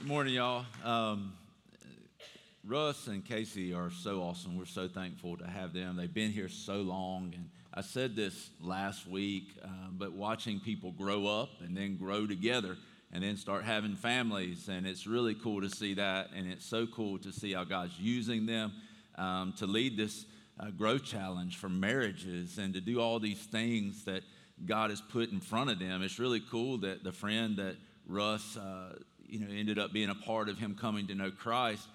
Good morning, y'all. Um, Russ and Casey are so awesome. We're so thankful to have them. They've been here so long. And I said this last week, uh, but watching people grow up and then grow together and then start having families. And it's really cool to see that. And it's so cool to see how God's using them um, to lead this uh, growth challenge for marriages and to do all these things that God has put in front of them. It's really cool that the friend that Russ, uh, you know, ended up being a part of him coming to know Christ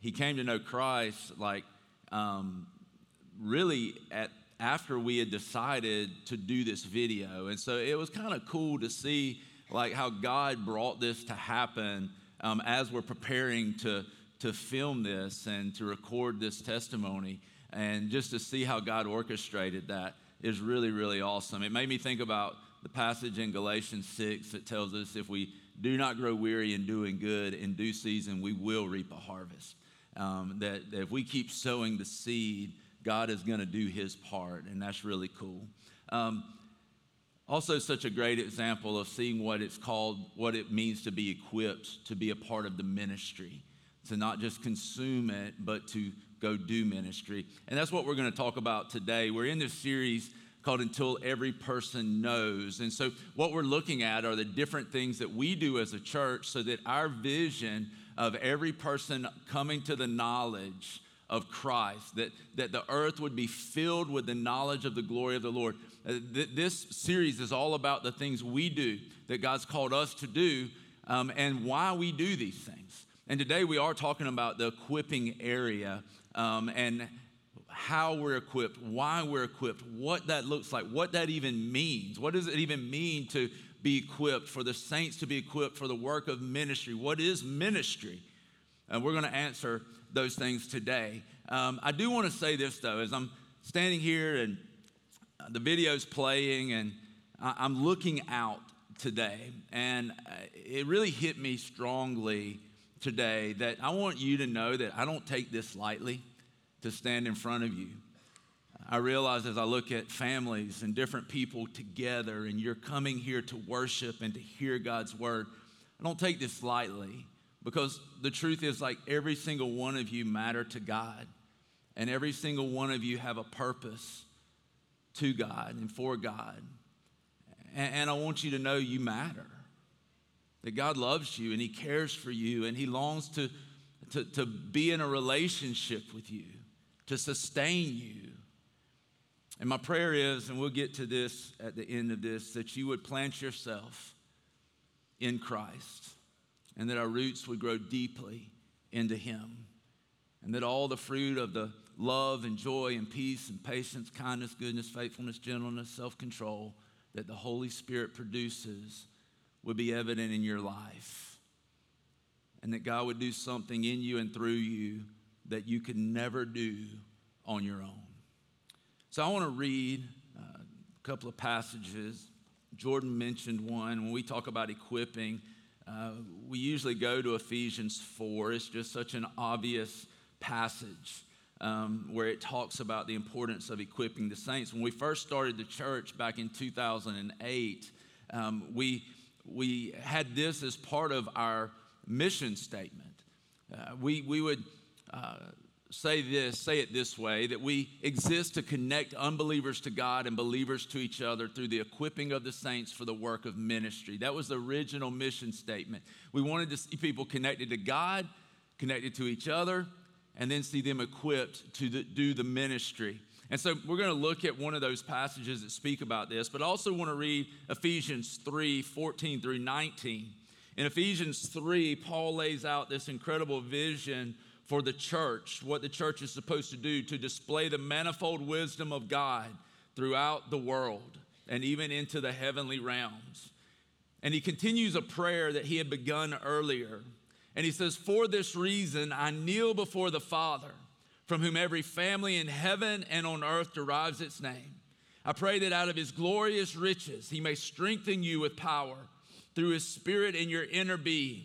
he came to know Christ like um, really at after we had decided to do this video, and so it was kind of cool to see like how God brought this to happen um, as we're preparing to to film this and to record this testimony, and just to see how God orchestrated that is really really awesome. It made me think about the passage in Galatians six that tells us if we do not grow weary in doing good in due season, we will reap a harvest um, that, that if we keep sowing the seed, God is going to do his part, and that's really cool. Um, also, such a great example of seeing what it's called, what it means to be equipped to be a part of the ministry, to not just consume it, but to go do ministry. And that's what we're going to talk about today. We're in this series called Until Every Person Knows. And so, what we're looking at are the different things that we do as a church so that our vision of every person coming to the knowledge of Christ, that, that the earth would be filled with the knowledge of the glory of the Lord. Uh, th- this series is all about the things we do that God's called us to do um, and why we do these things. And today we are talking about the equipping area um, and how we're equipped, why we're equipped, what that looks like, what that even means. What does it even mean to be equipped, for the saints to be equipped for the work of ministry. What is ministry? And we're going to answer those things today. Um, I do want to say this, though, as I'm standing here and the video's playing and I'm looking out today, and uh, it really hit me strongly today that I want you to know that I don't take this lightly to stand in front of you. I realize as I look at families and different people together, and you're coming here to worship and to hear God's word, I don't take this lightly because the truth is, like, every single one of you matter to God, and every single one of you have a purpose to God and for God. And, and I want you to know you matter, that God loves you and He cares for you, and He longs to, to, to be in a relationship with you, to sustain you and my prayer is, and we'll get to this at the end of this, that you would plant yourself in Christ and that our roots would grow deeply into Him and that all the fruit of the love and joy and peace and patience, kindness, goodness, faithfulness, gentleness, self control that the Holy Spirit produces would be evident in your life. And that God would do something in you and through you that you could never do on your own. So I want to read uh, a couple of passages. Jordan mentioned one. When we talk about equipping, uh, we usually go to Ephesians 4. It's just such an obvious passage um, where it talks about the importance of equipping the saints. When we first started the church back in 2008, um, we, we had this as part of our mission statement. Uh, we, we would say this, say it this way that we exist to connect unbelievers to God and believers to each other through the equipping of the saints for the work of ministry. That was the original mission statement. We wanted to see people connected to God, connected to each other, and then see them equipped to the, do the ministry. And so we're going to look at one of those passages that speak about this, but also want to read Ephesians 3 14 through 19. In Ephesians 3, Paul lays out this incredible vision for the church, what the church is supposed to do to display the manifold wisdom of God throughout the world and even into the heavenly realms. And he continues a prayer that he had begun earlier. And he says, For this reason, I kneel before the Father, from whom every family in heaven and on earth derives its name. I pray that out of his glorious riches, he may strengthen you with power through his spirit in your inner being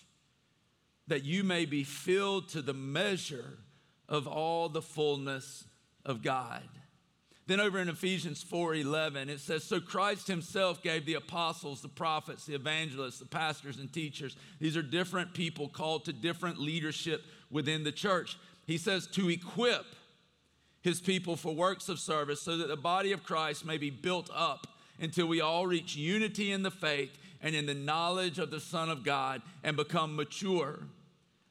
that you may be filled to the measure of all the fullness of God. Then over in Ephesians 4:11 it says so Christ himself gave the apostles, the prophets, the evangelists, the pastors and teachers. These are different people called to different leadership within the church. He says to equip his people for works of service so that the body of Christ may be built up until we all reach unity in the faith and in the knowledge of the Son of God and become mature,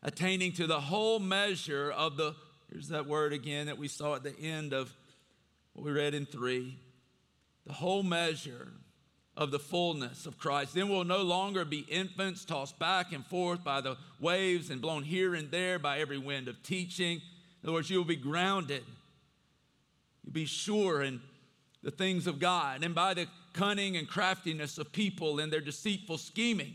attaining to the whole measure of the here's that word again that we saw at the end of what we read in 3 the whole measure of the fullness of Christ. Then we'll no longer be infants tossed back and forth by the waves and blown here and there by every wind of teaching. In other words, you will be grounded. You'll be sure in the things of God and by the cunning and craftiness of people and their deceitful scheming.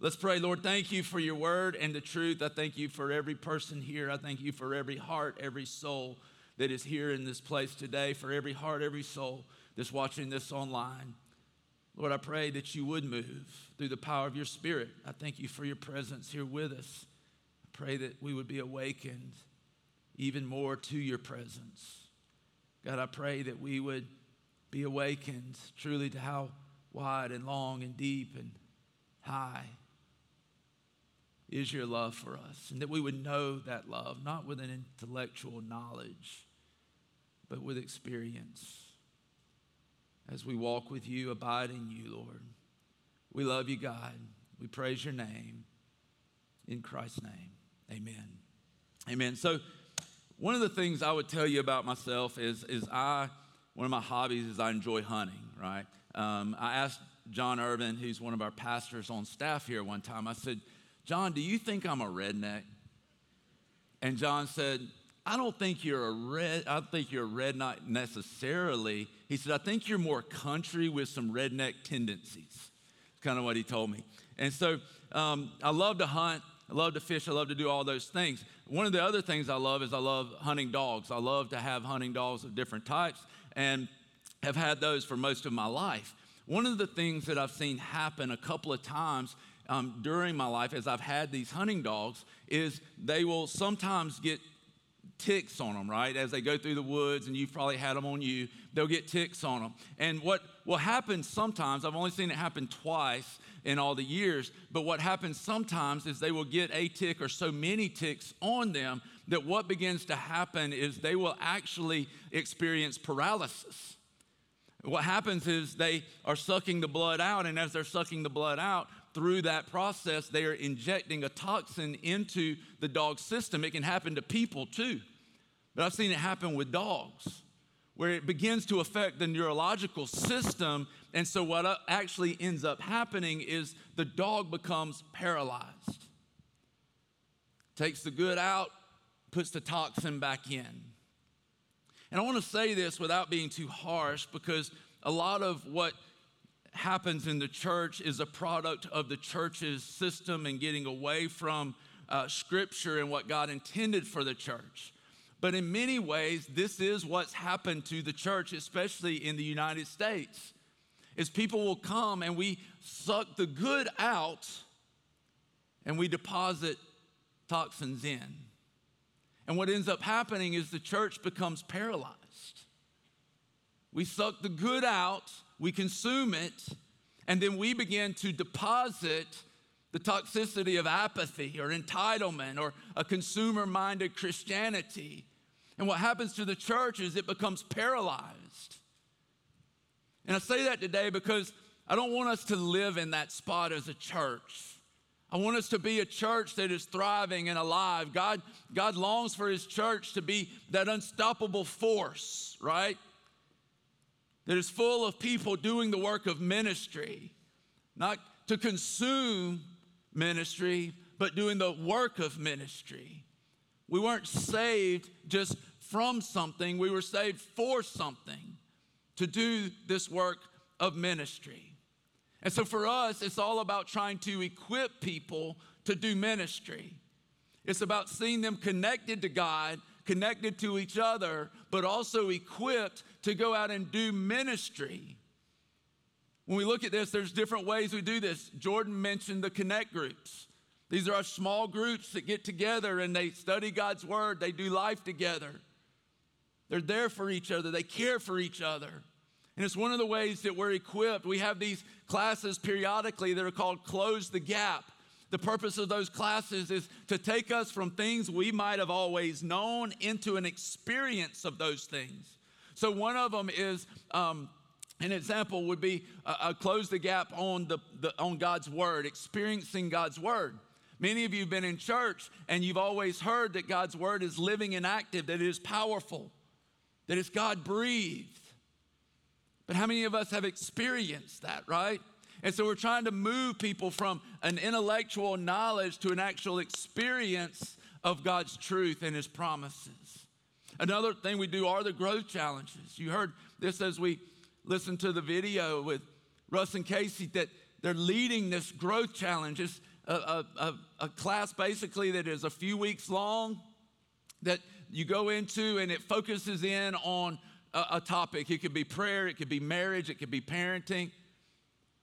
Let's pray, Lord. Thank you for your word and the truth. I thank you for every person here. I thank you for every heart, every soul that is here in this place today, for every heart, every soul that's watching this online. Lord, I pray that you would move through the power of your Spirit. I thank you for your presence here with us. I pray that we would be awakened even more to your presence. God, I pray that we would be awakened truly to how wide and long and deep and high is your love for us, and that we would know that love, not with an intellectual knowledge, but with experience as we walk with you, abide in you, Lord. We love you, God. We praise your name. In Christ's name, amen. Amen. So, one of the things I would tell you about myself is, is I, one of my hobbies is I enjoy hunting, right? Um, I asked John Irvin, who's one of our pastors on staff here one time, I said, John, do you think I'm a redneck? And John said, I don't think you're a red, I think you're a redneck necessarily. He said, I think you're more country with some redneck tendencies. It's kind of what he told me. And so um, I love to hunt. I love to fish. I love to do all those things. One of the other things I love is I love hunting dogs. I love to have hunting dogs of different types and have had those for most of my life. One of the things that I've seen happen a couple of times um, during my life as I've had these hunting dogs is they will sometimes get ticks on them, right? As they go through the woods, and you've probably had them on you, they'll get ticks on them. And what will happen sometimes, I've only seen it happen twice in all the years, but what happens sometimes is they will get a tick or so many ticks on them that what begins to happen is they will actually experience paralysis. What happens is they are sucking the blood out, and as they're sucking the blood out, through that process, they are injecting a toxin into the dog's system. It can happen to people too. But I've seen it happen with dogs, where it begins to affect the neurological system. And so, what uh, actually ends up happening is the dog becomes paralyzed, takes the good out, puts the toxin back in. And I want to say this without being too harsh because a lot of what happens in the church is a product of the church's system and getting away from uh, scripture and what God intended for the church. But in many ways, this is what's happened to the church, especially in the United States. Is people will come and we suck the good out and we deposit toxins in. And what ends up happening is the church becomes paralyzed. We suck the good out we consume it, and then we begin to deposit the toxicity of apathy or entitlement or a consumer minded Christianity. And what happens to the church is it becomes paralyzed. And I say that today because I don't want us to live in that spot as a church. I want us to be a church that is thriving and alive. God, God longs for his church to be that unstoppable force, right? That is full of people doing the work of ministry, not to consume ministry, but doing the work of ministry. We weren't saved just from something, we were saved for something to do this work of ministry. And so for us, it's all about trying to equip people to do ministry. It's about seeing them connected to God, connected to each other, but also equipped to go out and do ministry. When we look at this, there's different ways we do this. Jordan mentioned the connect groups. These are our small groups that get together and they study God's word, they do life together. They're there for each other, they care for each other. And it's one of the ways that we're equipped. We have these classes periodically that are called Close the Gap. The purpose of those classes is to take us from things we might have always known into an experience of those things. So, one of them is um, an example would be uh, uh, close the gap on, the, the, on God's word, experiencing God's word. Many of you have been in church and you've always heard that God's word is living and active, that it is powerful, that it's God breathed. But how many of us have experienced that, right? And so we're trying to move people from an intellectual knowledge to an actual experience of God's truth and His promises. Another thing we do are the growth challenges. You heard this as we listened to the video with Russ and Casey that they're leading this growth challenge. It's a, a, a, class basically that is a few weeks long that you go into and it focuses in on a, a topic. It could be prayer, it could be marriage, it could be parenting,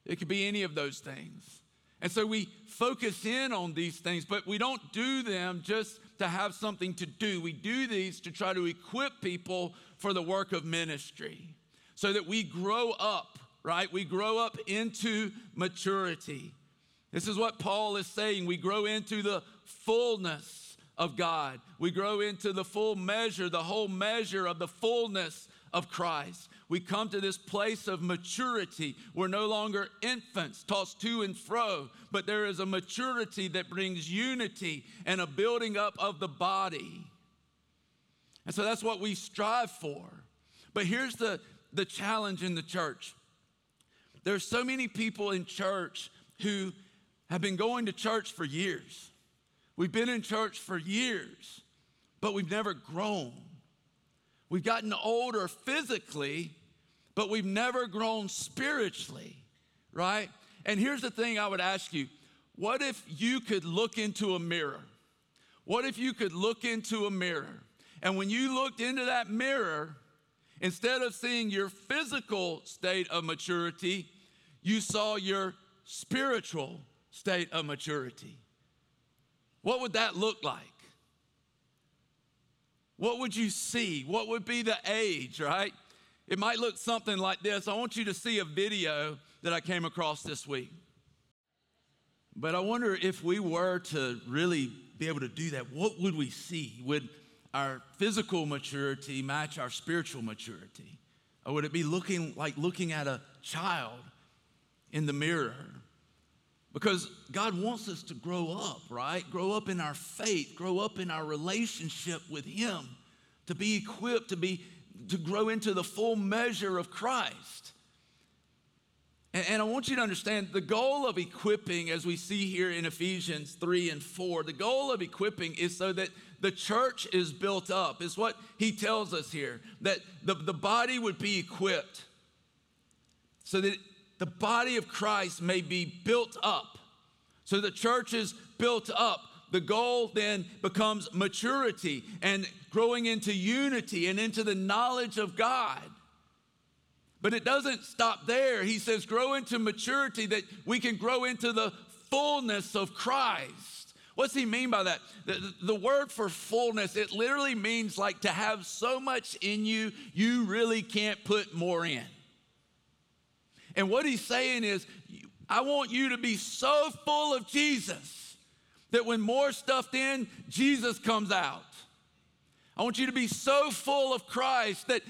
it could be any of those things. And so we focus in on these things, but we don't do them just to have something to do. We do these to try to equip people for the work of ministry so that we grow up, right? We grow up into maturity. This is what Paul is saying. We grow into the fullness of God. We grow into the full measure, the whole measure of the fullness of Christ. We come to this place of maturity. We're no longer infants tossed to and fro, but there is a maturity that brings unity and a building up of the body. And so that's what we strive for. But here's the, the challenge in the church there's so many people in church who have been going to church for years. We've been in church for years, but we've never grown. We've gotten older physically, but we've never grown spiritually, right? And here's the thing I would ask you what if you could look into a mirror? What if you could look into a mirror? And when you looked into that mirror, instead of seeing your physical state of maturity, you saw your spiritual state of maturity. What would that look like? what would you see? What would be the age, right? It might look something like this. I want you to see a video that I came across this week. But I wonder if we were to really be able to do that, what would we see? Would our physical maturity match our spiritual maturity? Or would it be looking like looking at a child in the mirror? Because God wants us to grow up, right? Grow up in our faith, grow up in our relationship with Him, to be equipped, to be to grow into the full measure of Christ. And, and I want you to understand the goal of equipping, as we see here in Ephesians 3 and 4, the goal of equipping is so that the church is built up, is what he tells us here, that the, the body would be equipped so that the body of Christ may be built up. So the church is built up. The goal then becomes maturity and growing into unity and into the knowledge of God. But it doesn't stop there. He says, grow into maturity that we can grow into the fullness of Christ. What's he mean by that? The, the, word for fullness, it literally means like to have so much in you, you really can't put more in. And what he's saying is, I want you to be so full of Jesus that when more stuffed in, Jesus comes out. I want you to be so full of Christ that,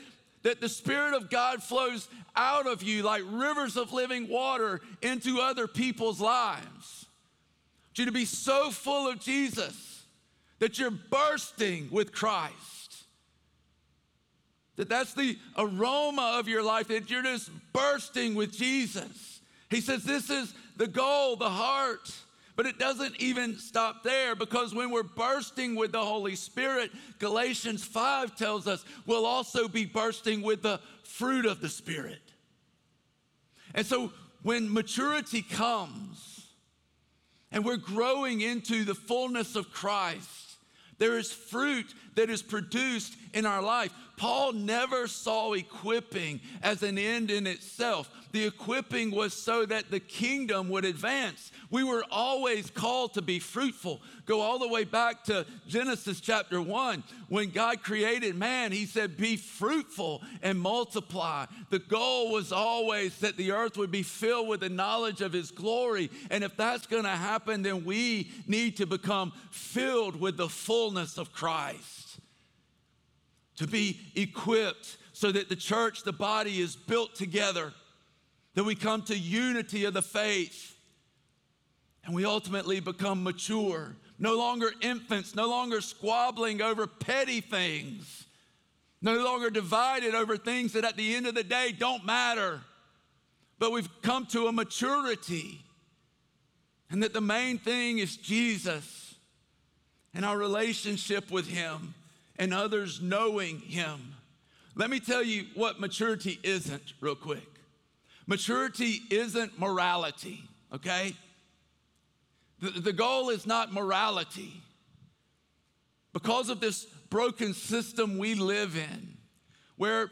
that the Spirit of God flows out of you like rivers of living water into other people's lives. I want you to be so full of Jesus that you're bursting with Christ. That that's the aroma of your life, that you're just bursting with Jesus. He says this is the goal, the heart. But it doesn't even stop there because when we're bursting with the Holy Spirit, Galatians 5 tells us we'll also be bursting with the fruit of the Spirit. And so when maturity comes and we're growing into the fullness of Christ, there is fruit that is produced in our life. Paul never saw equipping as an end in itself. The equipping was so that the kingdom would advance. We were always called to be fruitful. Go all the way back to Genesis chapter 1. When God created man, he said, Be fruitful and multiply. The goal was always that the earth would be filled with the knowledge of his glory. And if that's going to happen, then we need to become filled with the fullness of Christ to be equipped so that the church, the body, is built together, that we come to unity of the faith, and we ultimately become mature, no longer infants, no longer squabbling over petty things, no longer divided over things that at the end of the day don't matter, but we've come to a maturity, and that the main thing is Jesus and our relationship with Him and others knowing Him. Let me tell you what maturity isn't, real quick. Maturity isn't morality, okay? The, the goal is not morality. Because of this broken system we live in, where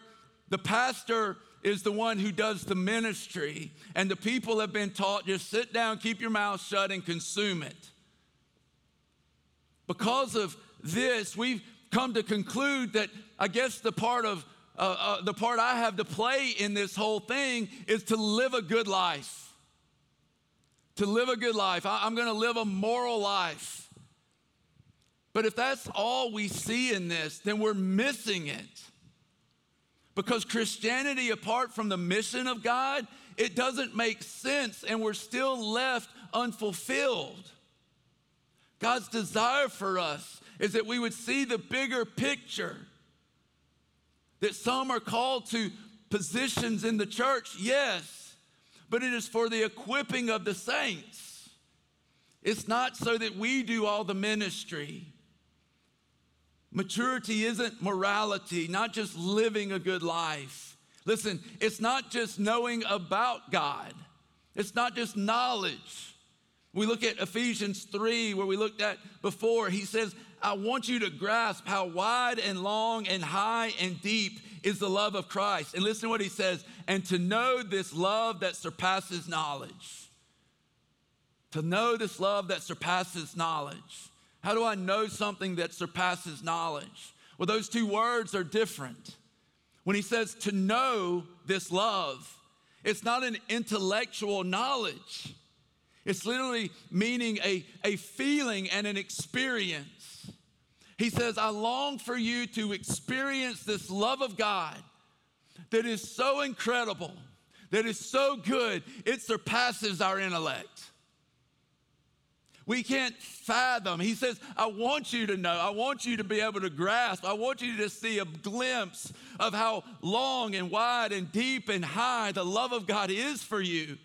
the pastor is the one who does the ministry, and the people have been taught just sit down, keep your mouth shut, and consume it. Because of this, we've come to conclude that I guess the part of uh, uh, the part I have to play in this whole thing is to live a good life. To live a good life. I, I'm going to live a moral life. But if that's all we see in this, then we're missing it. Because Christianity, apart from the mission of God, it doesn't make sense and we're still left unfulfilled. God's desire for us is that we would see the bigger picture. That some are called to positions in the church, yes, but it is for the equipping of the saints. It's not so that we do all the ministry. Maturity isn't morality, not just living a good life. Listen, it's not just knowing about God, it's not just knowledge. We look at Ephesians 3, where we looked at before. He says, I want you to grasp how wide and long and high and deep is the love of Christ. And listen to what he says and to know this love that surpasses knowledge. To know this love that surpasses knowledge. How do I know something that surpasses knowledge? Well, those two words are different. When he says to know this love, it's not an intellectual knowledge. It's literally meaning a, a feeling and an experience. He says, I long for you to experience this love of God that is so incredible, that is so good, it surpasses our intellect. We can't fathom. He says, I want you to know. I want you to be able to grasp. I want you to see a glimpse of how long and wide and deep and high the love of God is for you.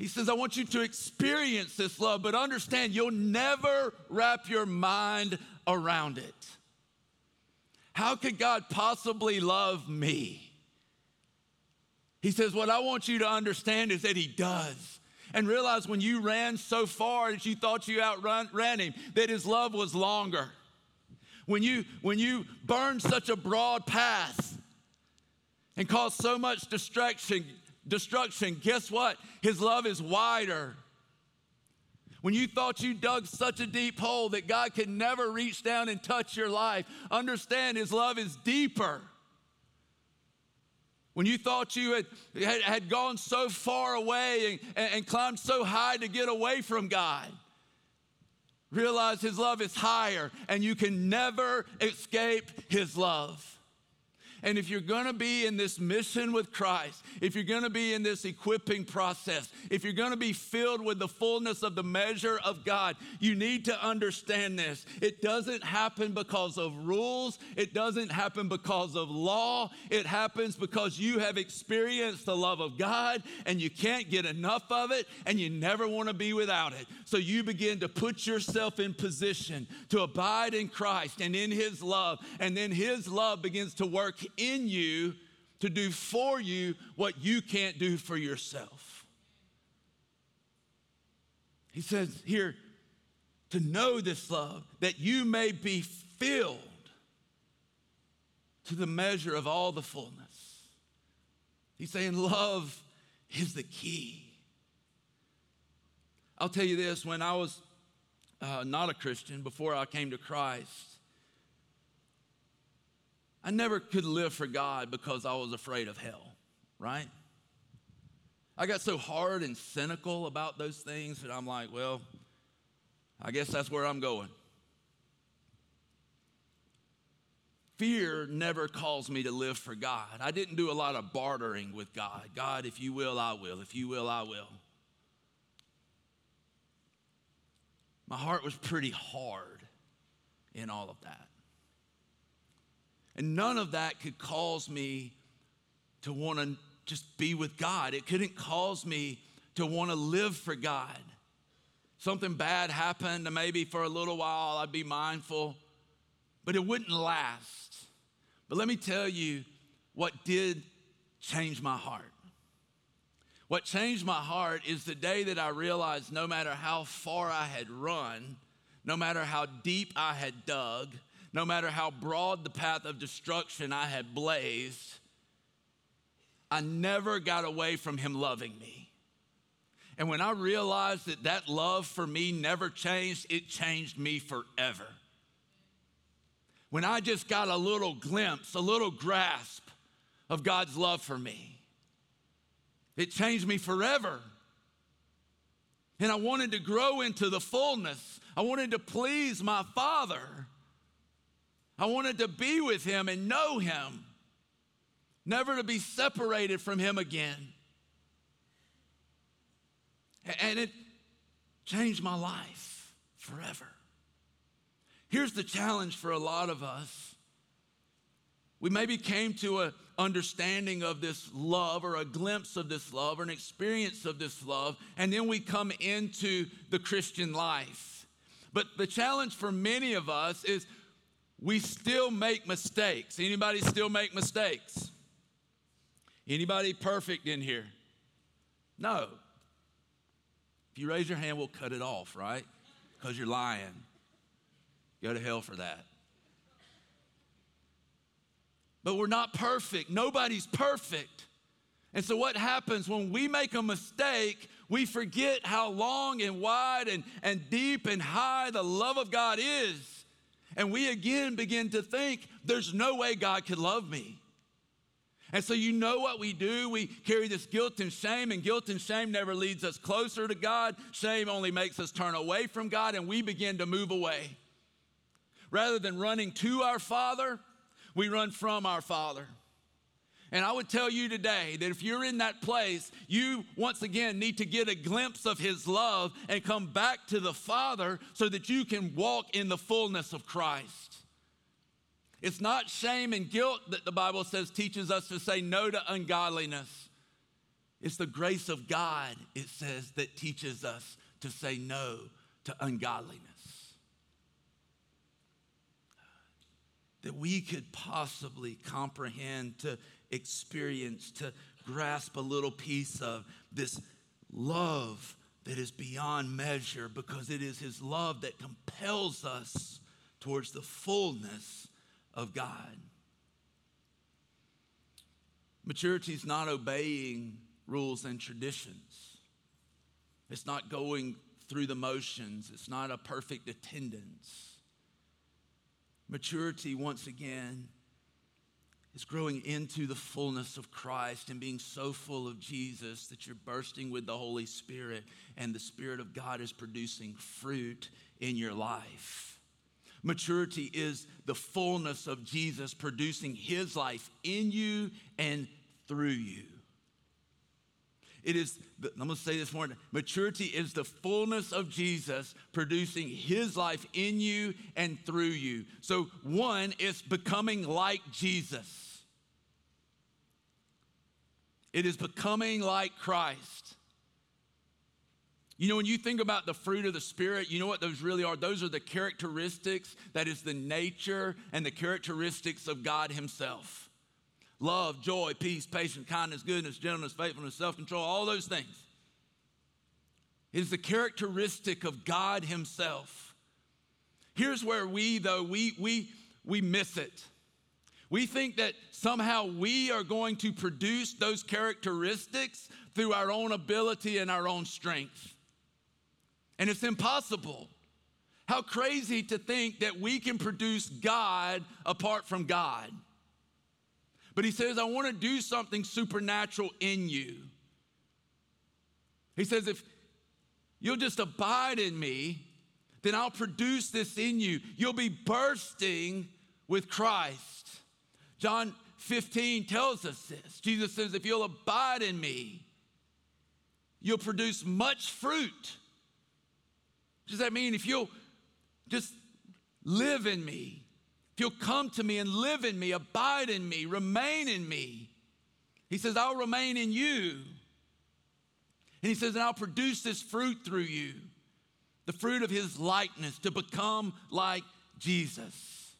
He says, I want you to experience this love, but understand you'll never wrap your mind around it. How could God possibly love me? He says, What I want you to understand is that He does. And realize when you ran so far that you thought you outran Him, that His love was longer. When you, when you burned such a broad path and caused so much distraction, destruction, guess what? His love is wider. When you thought you dug such a deep hole that God could never reach down and touch your life, understand His love is deeper. When you thought you had, had, gone so far away and, and climbed so high to get away from God, realize His love is higher and you can never escape His love. And if you're gonna be in this mission with Christ, if you're gonna be in this equipping process, if you're gonna be filled with the fullness of the measure of God, you need to understand this. It doesn't happen because of rules, it doesn't happen because of law. It happens because you have experienced the love of God and you can't get enough of it and you never wanna be without it. So you begin to put yourself in position to abide in Christ and in His love, and then His love begins to work in you to do for you what you can't do for yourself. He says here, to know this love, that you may be filled to the measure of all the fullness. He's saying love is the key. I'll tell you this when I was uh, not a Christian, before I came to Christ, I never could live for God because I was afraid of hell, right? I got so hard and cynical about those things that I'm like, well, I guess that's where I'm going. Fear never caused me to live for God. I didn't do a lot of bartering with God. God, if you will, I will. If you will, I will. My heart was pretty hard in all of that. And none of that could cause me to want to just be with God. It couldn't cause me to want to live for God. Something bad happened, and maybe for a little while I'd be mindful, but it wouldn't last. But let me tell you what did change my heart. What changed my heart is the day that I realized no matter how far I had run, no matter how deep I had dug, no matter how broad the path of destruction I had blazed, I never got away from Him loving me. And when I realized that that love for me never changed, it changed me forever. When I just got a little glimpse, a little grasp of God's love for me, it changed me forever. And I wanted to grow into the fullness. I wanted to please my Father. I wanted to be with him and know him, never to be separated from him again. And it changed my life forever. Here's the challenge for a lot of us. We maybe came to an understanding of this love or a glimpse of this love or an experience of this love, and then we come into the Christian life. But the challenge for many of us is we still make mistakes. Anybody still make mistakes? Anybody perfect in here? No. If you raise your hand, we'll cut it off, right? Because you're lying. Go to hell for that. But we're not perfect. Nobody's perfect. And so, what happens when we make a mistake, we forget how long and wide and, and deep and high the love of God is. And we again begin to think there's no way God could love me. And so, you know what we do? We carry this guilt and shame, and guilt and shame never leads us closer to God. Shame only makes us turn away from God, and we begin to move away. Rather than running to our Father, we run from our Father. And I would tell you today that if you're in that place, you once again need to get a glimpse of His love and come back to the Father so that you can walk in the fullness of Christ. It's not shame and guilt that the Bible says teaches us to say no to ungodliness. It's the grace of God, it says, that teaches us to say no to ungodliness. That we could possibly comprehend, to experience, to grasp a little piece of this love that is beyond measure because it is His love that compels us towards the fullness of God. Maturity is not obeying rules and traditions. It's not going through the motions. It's not a perfect attendance. Maturity, once again, is growing into the fullness of Christ and being so full of Jesus that you're bursting with the Holy Spirit and the Spirit of God is producing fruit in your life. Maturity is the fullness of Jesus producing his life in you and through you. It is, I'm gonna say this morning maturity is the fullness of Jesus producing his life in you and through you. So, one is becoming like Jesus, it is becoming like Christ. You know, when you think about the fruit of the Spirit, you know what those really are? Those are the characteristics, that is the nature and the characteristics of God Himself love, joy, peace, patience, kindness, goodness, gentleness, faithfulness, self control, all those things. It is the characteristic of God Himself. Here's where we, though, we, we, we miss it. We think that somehow we are going to produce those characteristics through our own ability and our own strength and it's impossible. How crazy to think that we can produce God apart from God. But he says, I want to do something supernatural in you. He says, if you'll just abide in me, then I'll produce this in you. You'll be bursting with Christ. John 15 tells us this. Jesus says, if you'll abide in me, you'll produce much fruit does that mean if you'll just live in me, you'll come to me and live in me, abide in me, remain in me, he says, I'll remain in you. And he says, and I'll produce this fruit through you the fruit of his likeness to become like Jesus.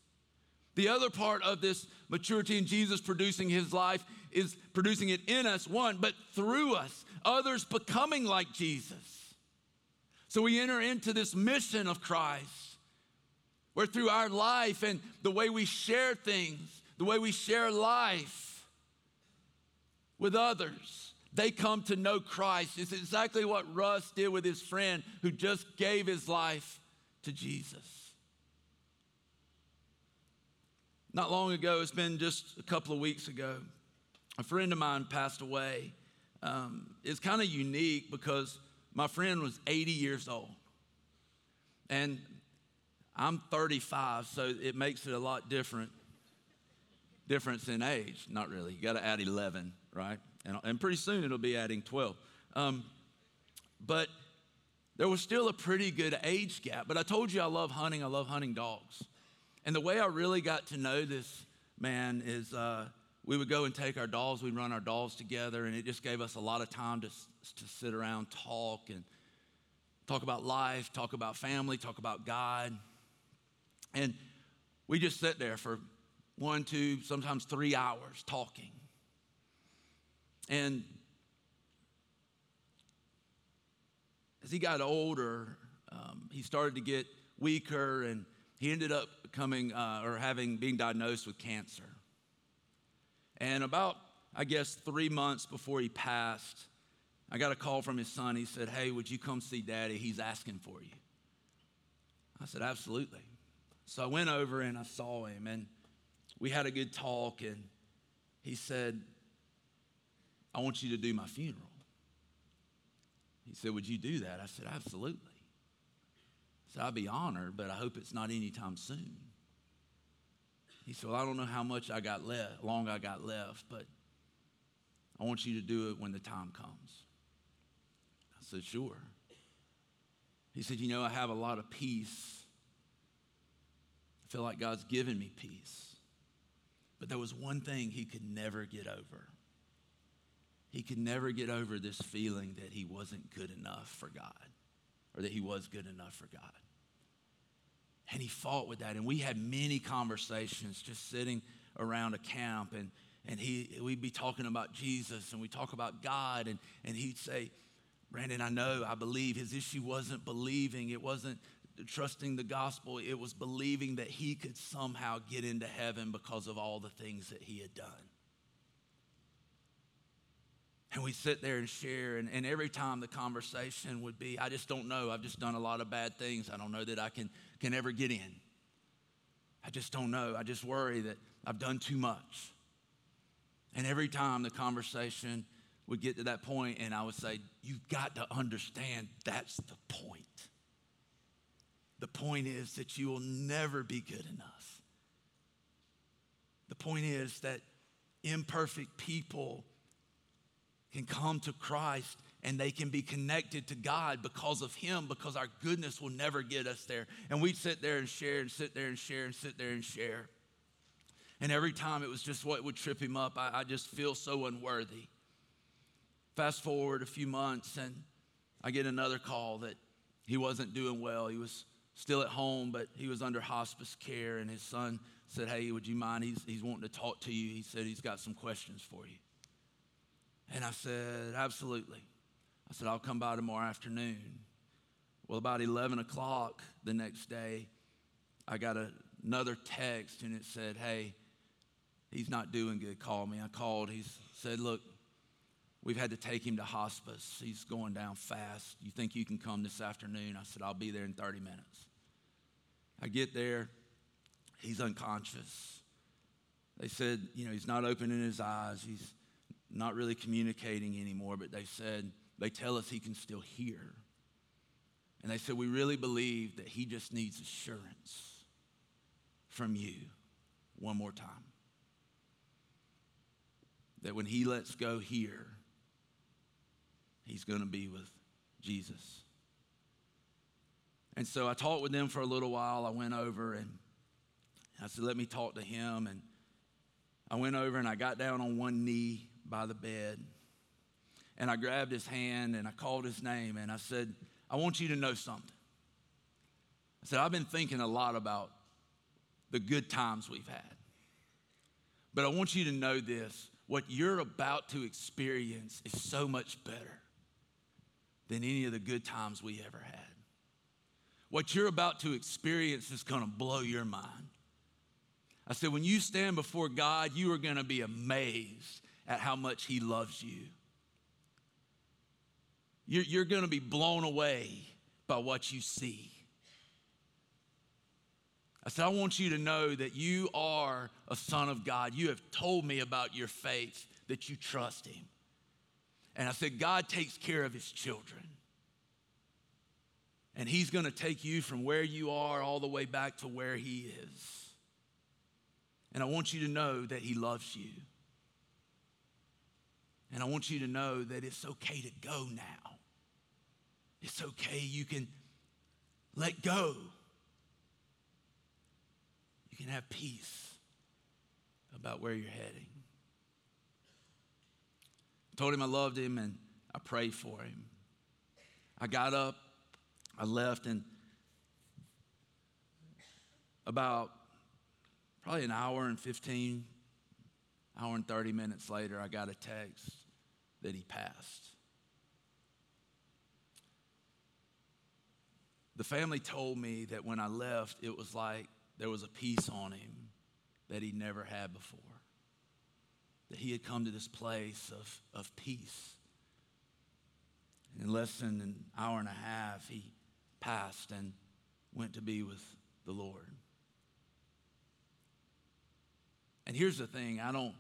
The other part of this maturity in Jesus producing his life is producing it in us, one, but through us, others becoming like Jesus. So we enter into this mission of Christ, where through our life and the way we share things, the way we share life with others, they come to know Christ. It's exactly what Russ did with his friend who just gave his life to Jesus. Not long ago, it's been just a couple of weeks ago, a friend of mine passed away. Um, it's kind of unique because my friend was 80 years old. And I'm 35, so it makes it a lot different. Difference in age, not really. You got to add 11, right? And, and, pretty soon it'll be adding 12. Um, but there was still a pretty good age gap. But I told you I love hunting, I love hunting dogs. And the way I really got to know this man is uh, we would go and take our dolls, we'd run our dolls together, and it just gave us a lot of time to, to sit around, talk, and talk about life, talk about family, talk about God. And we just sit there for one, two, sometimes three hours talking. And as he got older, um, he started to get weaker, and he ended up coming uh, or having being diagnosed with cancer. And about, I guess, three months before he passed, I got a call from his son. He said, Hey, would you come see daddy? He's asking for you. I said, Absolutely. So I went over and I saw him, and we had a good talk. And he said, I want you to do my funeral. He said, Would you do that? I said, Absolutely. So I'd be honored, but I hope it's not anytime soon. He said, Well, I don't know how much I got left, long I got left, but I want you to do it when the time comes. I said, Sure. He said, You know, I have a lot of peace. Feel like God's given me peace. But there was one thing he could never get over. He could never get over this feeling that he wasn't good enough for God or that he was good enough for God. And he fought with that. And we had many conversations just sitting around a camp. And, and he, we'd be talking about Jesus and we talk about God. And, and he'd say, Brandon, I know, I believe. His issue wasn't believing, it wasn't trusting the gospel, it was believing that he could somehow get into heaven because of all the things that he had done. And we sit there and share, and, and every time the conversation would be, I just don't know. I've just done a lot of bad things. I don't know that I can can ever get in. I just don't know. I just worry that I've done too much. And every time the conversation would get to that point, and I would say, You've got to understand that's the point. The point is that you will never be good enough. The point is that imperfect people can come to Christ and they can be connected to God because of Him, because our goodness will never get us there. And we'd sit there and share and sit there and share and sit there and share. And every time it was just what would trip him up. I, I just feel so unworthy. Fast forward a few months, and I get another call that he wasn't doing well. He was still at home, but he was under hospice care, and his son said, Hey, would you mind? He's, he's wanting to talk to you. He said he's got some questions for you. And I said, Absolutely. I said, I'll come by tomorrow afternoon. Well, about 11 o'clock the next day, I got a, another text, and it said, Hey, he's not doing good. Call me. I called. He said, Look, we've had to take him to hospice. He's going down fast. You think you can come this afternoon? I said, I'll be there in 30 minutes. I get there. He's unconscious. They said, you know, he's not opening his eyes. He's not really communicating anymore, but they said, they tell us he can still hear. And they said, we really believe that he just needs assurance from you one more time. That when he lets go here, he's going to be with Jesus. And so I talked with them for a little while. I went over and I said, let me talk to him. And I went over and I got down on one knee by the bed. And I grabbed his hand and I called his name and I said, I want you to know something. I said, I've been thinking a lot about the good times we've had. But I want you to know this what you're about to experience is so much better than any of the good times we ever had. What you're about to experience is going to blow your mind. I said, when you stand before God, you are going to be amazed at how much He loves you. You're, you're going to be blown away by what you see. I said, I want you to know that you are a son of God. You have told me about your faith, that you trust Him. And I said, God takes care of His children. And He's going to take you from where you are all the way back to where He is. And I want you to know that He loves you. And I want you to know that it's okay to go now. It's okay. You can let go You can have peace about where you're heading. I told him I loved him and I prayed for him. I got up, I left, and about probably an hour and 15, hour and 30 minutes later, I got a text that he passed. The family told me that when I left, it was like there was a peace on him that he never had before. That he had come to this place of, of peace. In less than an hour and a half, he passed and went to be with the Lord. And here's the thing I don't,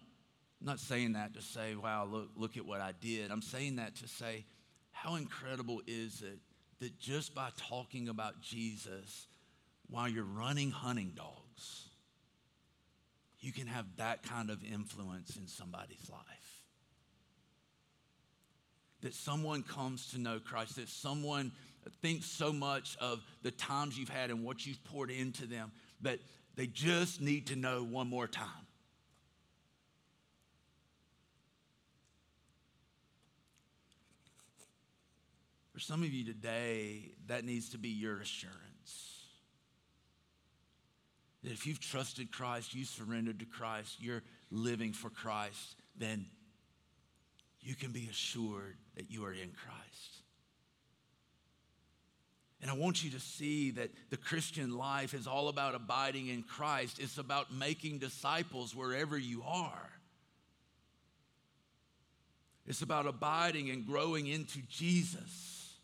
I'm not saying that to say, wow, look, look at what I did. I'm saying that to say, how incredible is it that just by talking about Jesus, while you're running hunting dogs, you can have that kind of influence in somebody's life. That someone comes to know Christ, that someone thinks so much of the times you've had and what you've poured into them that they just need to know one more time. For some of you today, that needs to be your assurance. That if you've trusted Christ, you surrendered to Christ, you're living for Christ, then you can be assured that you are in Christ. And I want you to see that the Christian life is all about abiding in Christ. It's about making disciples wherever you are. It's about abiding and growing into Jesus.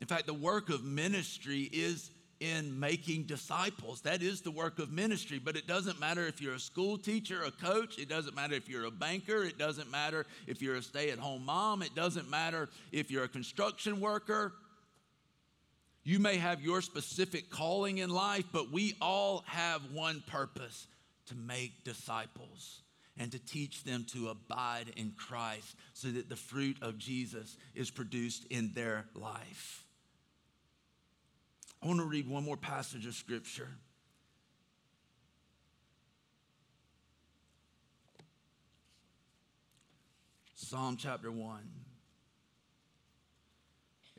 In fact, the work of ministry is in making disciples. That is the work of ministry, but it doesn't matter if you're a school teacher, a coach, it doesn't matter if you're a banker, it doesn't matter if you're a stay at home mom, it doesn't matter if you're a construction worker. You may have your specific calling in life, but we all have one purpose to make disciples and to teach them to abide in Christ so that the fruit of Jesus is produced in their life. I want to read one more passage of scripture. Psalm chapter 1.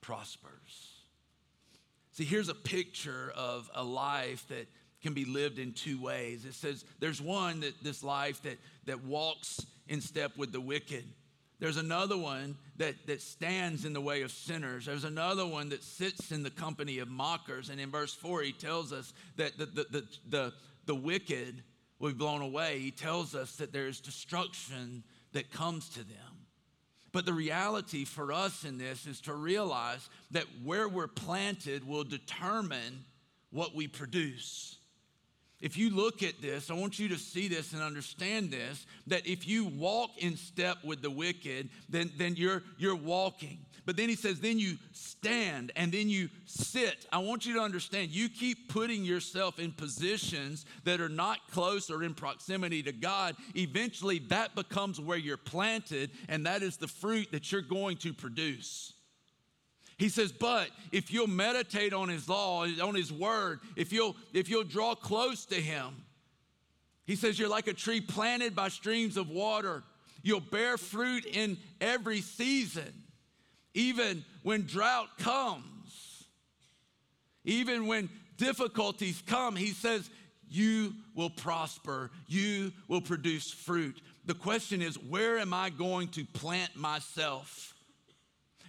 prospers. See, here's a picture of a life that can be lived in two ways. It says there's one that this life that, that walks in step with the wicked. There's another one that, that stands in the way of sinners. There's another one that sits in the company of mockers. And in verse 4, he tells us that the, the, the, the, the wicked will be blown away. He tells us that there's destruction that comes to them. But the reality for us in this is to realize that where we're planted will determine what we produce. If you look at this, I want you to see this and understand this that if you walk in step with the wicked, then, then you're, you're walking. But then he says, then you stand and then you sit. I want you to understand you keep putting yourself in positions that are not close or in proximity to God. Eventually, that becomes where you're planted, and that is the fruit that you're going to produce. He says, but if you'll meditate on his law, on his word, if you'll, if you'll draw close to him, he says, you're like a tree planted by streams of water. You'll bear fruit in every season even when drought comes, even when difficulties come, he says, You will prosper, you will produce fruit. The question is, where am I going to plant myself?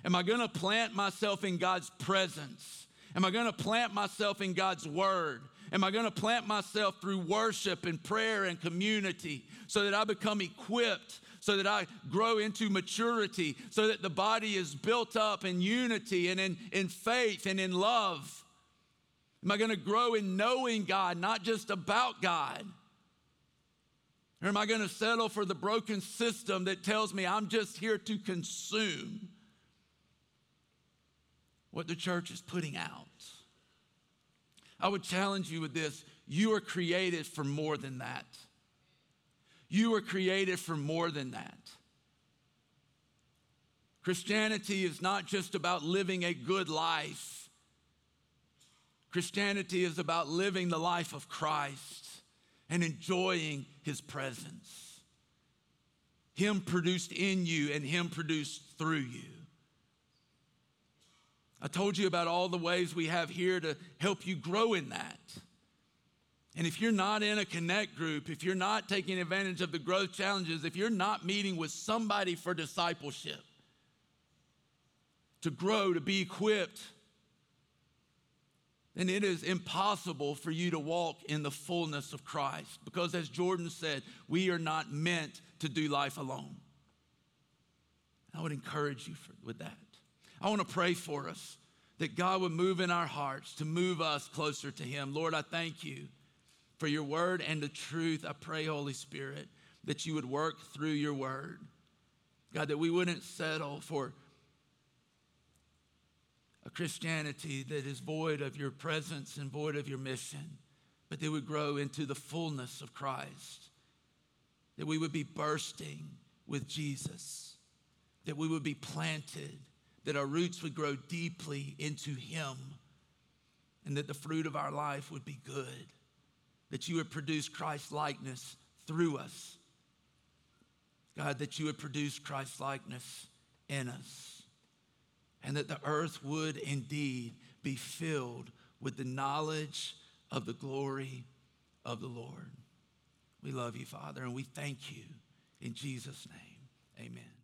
Am I going to plant myself in God's presence? Am I going to plant myself in God's word? Am I going to plant myself through worship and prayer and community so that I become equipped so that I grow into maturity, so that the body is built up in unity and in, in faith and in love? Am I going to grow in knowing God, not just about God? Or am I going to settle for the broken system that tells me I'm just here to consume what the church is putting out? I would challenge you with this you are created for more than that. You were created for more than that. Christianity is not just about living a good life. Christianity is about living the life of Christ and enjoying his presence. Him produced in you and him produced through you. I told you about all the ways we have here to help you grow in that. And if you're not in a connect group, if you're not taking advantage of the growth challenges, if you're not meeting with somebody for discipleship, to grow, to be equipped, then it is impossible for you to walk in the fullness of Christ. Because as Jordan said, we are not meant to do life alone. I would encourage you for, with that. I want to pray for us that God would move in our hearts to move us closer to Him. Lord, I thank you for your word and the truth. I pray, Holy Spirit, that you would work through your word. God, that we wouldn't settle for a Christianity that is void of your presence and void of your mission, but that would grow into the fullness of Christ. That we would be bursting with Jesus, that we would be planted, that our roots would grow deeply into Him, and that the fruit of our life would be good that you would produce Christ likeness through us. God, that you would produce Christ likeness in us. And that the earth would indeed be filled with the knowledge of the glory of the Lord. We love you, Father, and we thank you in Jesus' name. Amen.